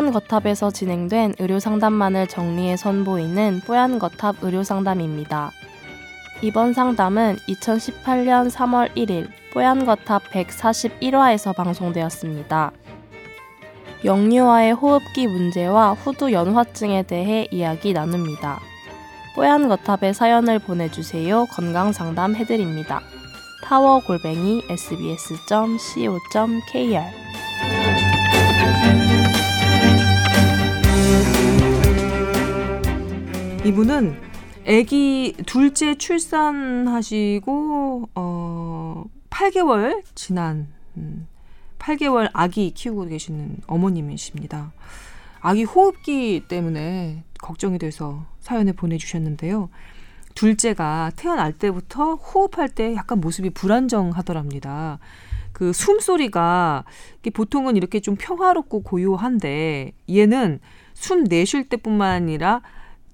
뽀얀 거탑에서 진행된 의료 상담만을 정리해 선보이는 뽀얀 거탑 의료 상담입니다. 이번 상담은 2018년 3월 1일 뽀얀 거탑 141화에서 방송되었습니다. 영유아의 호흡기 문제와 후두 연화증에 대해 이야기 나눕니다. 뽀얀 거탑에 사연을 보내주세요. 건강 상담 해드립니다. 타워 골뱅이 sbs.co.kr 이분은 아기 둘째 출산하시고 어 8개월 지난 음, 8개월 아기 키우고 계시는 어머님이십니다. 아기 호흡기 때문에 걱정이 돼서 사연을 보내주셨는데요. 둘째가 태어날 때부터 호흡할 때 약간 모습이 불안정하더랍니다. 그 숨소리가 보통은 이렇게 좀 평화롭고 고요한데 얘는 숨 내쉴 때뿐만 아니라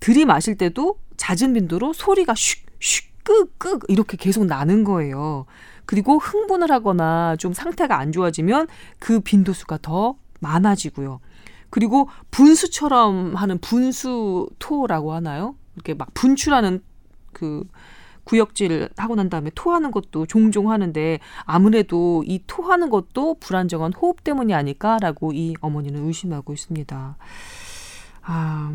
들이마실 때도 잦은 빈도로 소리가 슉슉 끄끄 이렇게 계속 나는 거예요. 그리고 흥분을 하거나 좀 상태가 안 좋아지면 그 빈도수가 더 많아지고요. 그리고 분수처럼 하는 분수토라고 하나요? 이렇게 막 분출하는 그 구역질 하고 난 다음에 토하는 것도 종종 하는데 아무래도 이 토하는 것도 불안정한 호흡 때문이 아닐까라고 이 어머니는 의심하고 있습니다. 아,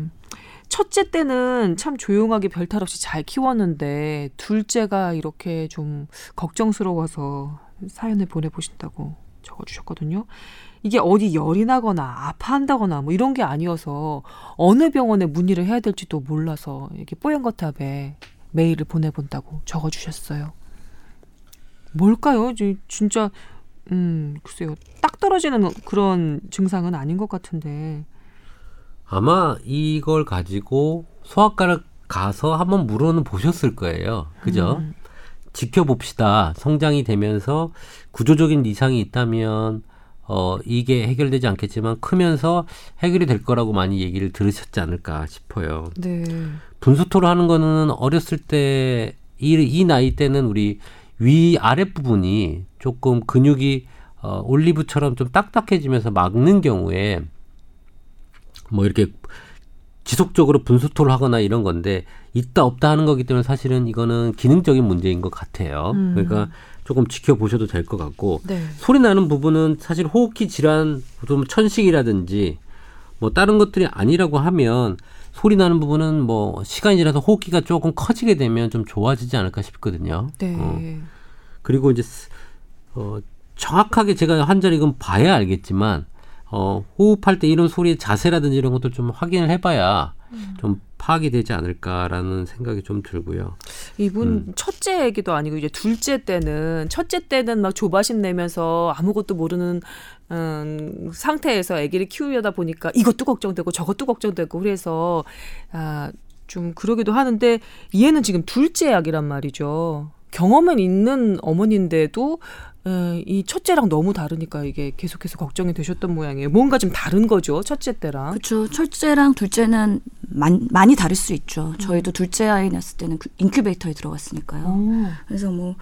첫째 때는 참 조용하게 별탈 없이 잘 키웠는데 둘째가 이렇게 좀 걱정스러워서 사연을 보내보신다고 적어주셨거든요. 이게 어디 열이 나거나 아파한다거나 뭐 이런 게 아니어서 어느 병원에 문의를 해야 될지도 몰라서 이렇게 뽀얀 거탑에 메일을 보내본다고 적어주셨어요. 뭘까요? 진짜 음 글쎄요 딱 떨어지는 그런 증상은 아닌 것 같은데 아마 이걸 가지고 소아과를 가서 한번 물어는 보셨을 거예요. 그죠? 음. 지켜봅시다. 성장이 되면서 구조적인 이상이 있다면 어 이게 해결되지 않겠지만 크면서 해결이 될 거라고 많이 얘기를 들으셨지 않을까 싶어요. 네. 분수토로 하는 거는 어렸을 때이 이 나이 때는 우리 위 아랫 부분이 조금 근육이 어 올리브처럼 좀 딱딱해지면서 막는 경우에 뭐 이렇게 지속적으로 분수토를 하거나 이런 건데 있다 없다 하는 거기 때문에 사실은 이거는 기능적인 문제인 것 같아요. 음. 그러니까 조금 지켜보셔도 될 것 같고 네. 소리 나는 부분은 사실 호흡기 질환, 좀 천식이라든지 뭐 다른 것들이 아니라고 하면 소리 나는 부분은 뭐 시간이 지나서 호흡기가 조금 커지게 되면 좀 좋아지지 않을까 싶거든요. 네. 어. 그리고 이제 어 정확하게 제가 환자를 이건 봐야 알겠지만 어, 호흡할 때 이런 소리의 자세라든지 이런 것들 좀 확인을 해봐야 음. 좀 파악이 되지 않을까라는 생각이 좀 들고요. 이분 음. 첫째 얘기도 아니고 이제 둘째 때는 첫째 때는 막 조바심 내면서 아무것도 모르는 음, 상태에서 아기를 키우려다 보니까 이것도 걱정되고 저것도 걱정되고 그래서 아, 좀 그러기도 하는데 얘는 지금 둘째 약이란 말이죠. 경험은 있는 어머니인데도 에, 이 첫째랑 너무 다르니까 이게 계속해서 걱정이 되셨던 모양이에요. 뭔가 좀 다른 거죠, 첫째 때랑. 그렇죠. 첫째랑 둘째는 만, 많이 다를 수 있죠. 저희도 음. 둘째 아이 낳았을 때는 그 인큐베이터에 들어갔으니까요. 오. 그래서 뭐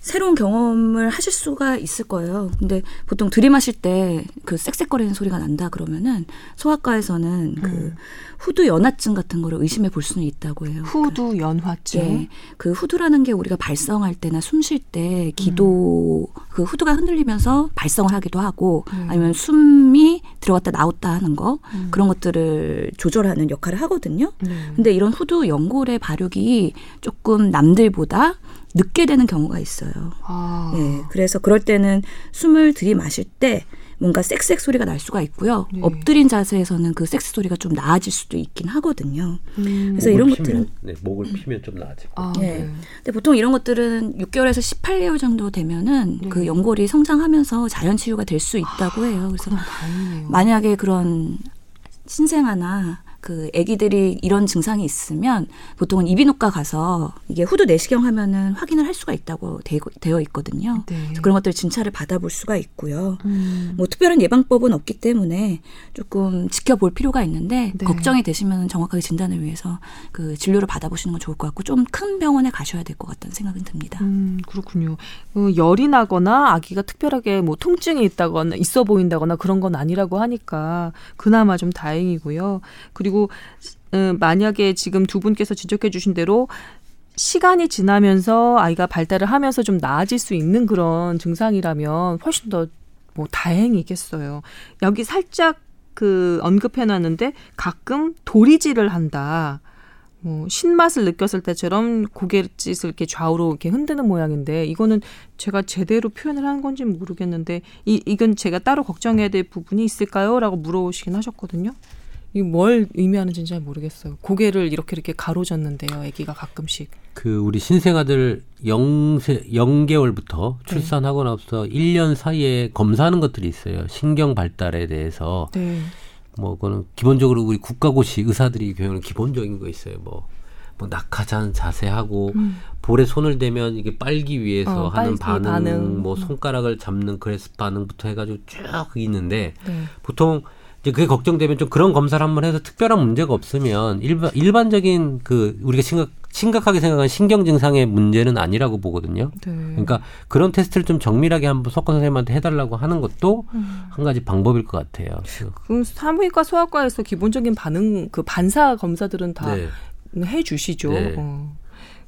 새로운 경험을 하실 수가 있을 거예요. 근데 보통 들이마실 때 그 쌕쌕거리는 소리가 난다 그러면은 소아과에서는 그 음. 그 후두 연화증 같은 거를 의심해 볼 수는 있다고 해요. 후두 연화증. 네, 그 후두라는 게 우리가 발성할 때나 숨 쉴 때 기도 음. 그 후두가 흔들리면서 발성을 하기도 하고 음. 아니면 숨이 들어갔다 나왔다 하는 거 음. 그런 것들을 조절하는 역할을 하거든요. 네. 근데 이런 후두 연골의 발육이 조금 남들보다 늦게 되는 경우가 있어요. 아. 네, 그래서 그럴 때는 숨을 들이마실 때 뭔가 섹섹 소리가 날 수가 있고요. 네. 엎드린 자세에서는 그 섹스 소리가 좀 나아질 수도 있긴 하거든요. 음. 그래서 이런 피면, 것들은 네, 목을 피면 좀 나아지고. 아, 네. 네. 근데 보통 이런 것들은 6개월에서 18개월 정도 되면은 네. 그 연골이 성장하면서 자연 치유가 될 수 있다고 해요. 그래서 만약에 그런 신생아나 그 아기들이 이런 증상이 있으면 보통은 이비인후과 가서 이게 후두 내시경 하면은 확인을 할 수가 있다고 되어 있거든요. 네. 그런 것들 진찰을 받아볼 수가 있고요. 음. 뭐 특별한 예방법은 없기 때문에 조금 지켜볼 필요가 있는데 네. 걱정이 되시면 정확하게 진단을 위해서 그 진료를 받아보시는 건 좋을 것 같고 좀 큰 병원에 가셔야 될 것 같다는 생각은 듭니다. 음, 그렇군요. 어, 열이 나거나 아기가 특별하게 뭐 통증이 있다거나 있어 보인다거나 그런 건 아니라고 하니까 그나마 좀 다행이고요. 그리고 어, 만약에 지금 두 분께서 지적해 주신 대로 시간이 지나면서 아이가 발달을 하면서 좀 나아질 수 있는 그런 증상이라면 훨씬 더 뭐 다행이겠어요. 여기 살짝 그 언급해 놨는데 가끔 도리질을 한다. 뭐 신맛을 느꼈을 때처럼 고갯짓을 이렇게 좌우로 이렇게 흔드는 모양인데 이거는 제가 제대로 표현을 한 건지 모르겠는데 이 이건 제가 따로 걱정해야 될 부분이 있을까요?라고 물어보시긴 하셨거든요. 이뭘 의미하는지 잘 모르겠어요. 고개를 이렇게 이렇게 가로젓는데요. 아기가 가끔씩. 그 우리 신생아들 0세 0개월부터 출산하고 나서 1년 사이에 검사하는 것들이 있어요. 신경 발달에 대해서. 네. 뭐 그거는 기본적으로 우리 국가고시 의사들이 교육하는 기본적인 거 있어요. 뭐, 뭐 낙하산 자세하고 음. 볼에 손을 대면 이게 빨기 위해서 어, 하는 반응, 반응. 뭐 손가락을 잡는 그레스 반응부터 해가지고 쭉 있는데 네. 보통 이제 그게 걱정되면 좀 그런 검사를 한번 해서 특별한 문제가 없으면 일반 일반적인 그 우리가 심각 심각하게 생각하는 신경 증상의 문제는 아니라고 보거든요. 네. 그러니까 그런 테스트를 좀 정밀하게 한번 석권 선생님한테 해달라고 하는 것도 음. 한 가지 방법일 것 같아요. 그럼 사무의과 소아과에서 기본적인 반응 그 반사 검사들은 다 네. 해주시죠. 네. 어.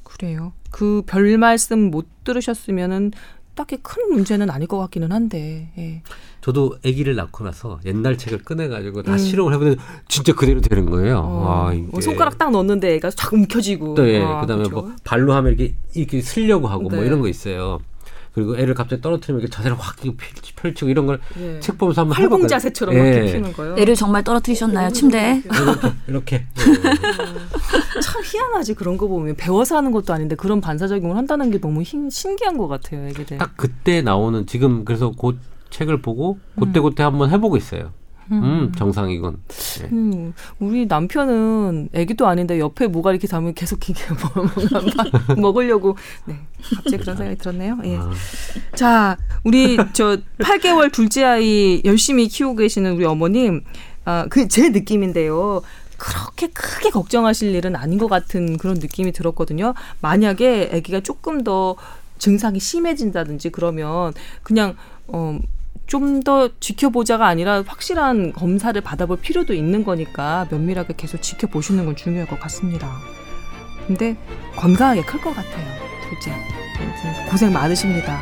그래요. 그 별 말씀 못 들으셨으면은 딱히 큰 문제는 아닐 것 같기는 한데. 예. 저도 아기를 낳고 나서 옛날 책을 꺼내가지고 다 음. 실험을 해보는데 진짜 그대로 되는 거예요. 어, 아. 뭐 손가락 딱 넣었는데 애가 쫙 움켜쥐고. 네, 아, 그다음에 그죠? 뭐 발로 하면 이렇게 이렇게 쓰려고 하고 뭐 네. 이런 거 있어요. 그리고 애를 갑자기 떨어뜨리면 이렇게 자세를 확 펼치- 펼치고 이런 걸 예. 책 보면서 한번 해봤거든요. 자세처럼 예. 이렇게 피는 거요. 애를 정말 떨어뜨리셨나요 침대에? 이렇게 이렇게. 예. 참 희한하지 그런 거 보면 배워서 하는 것도 아닌데 그런 반사 적용을 한다는 게 너무 hin- 신기한 것 같아요, 애기들. 딱 그때 나오는 지금 그래서 그 책을 보고 그때 그때 한번 해보고 있어요. 음, 정상이군. 예. 음, 우리 남편은 애기도 아닌데 옆에 뭐가 이렇게 담으면 계속 이게 뭐- 뭔가 먹으려고 네 갑자기 그런 생각이 들었네요. 예. 아, 자, 우리 저 8개월 둘째 아이 열심히 키우고 계시는 우리 어머님, 아, 그 제 느낌인데요. 그렇게 크게 걱정하실 일은 아닌 것 같은 그런 느낌이 들었거든요. 만약에 아기가 조금 더 증상이 심해진다든지 그러면 그냥 어. 좀 더 지켜보자가 아니라 확실한 검사를 받아볼 필요도 있는 거니까 면밀하게 계속 지켜보시는 건 중요할 것 같습니다. 근데 건강하게 클 것 같아요. 둘째. 고생 많으십니다.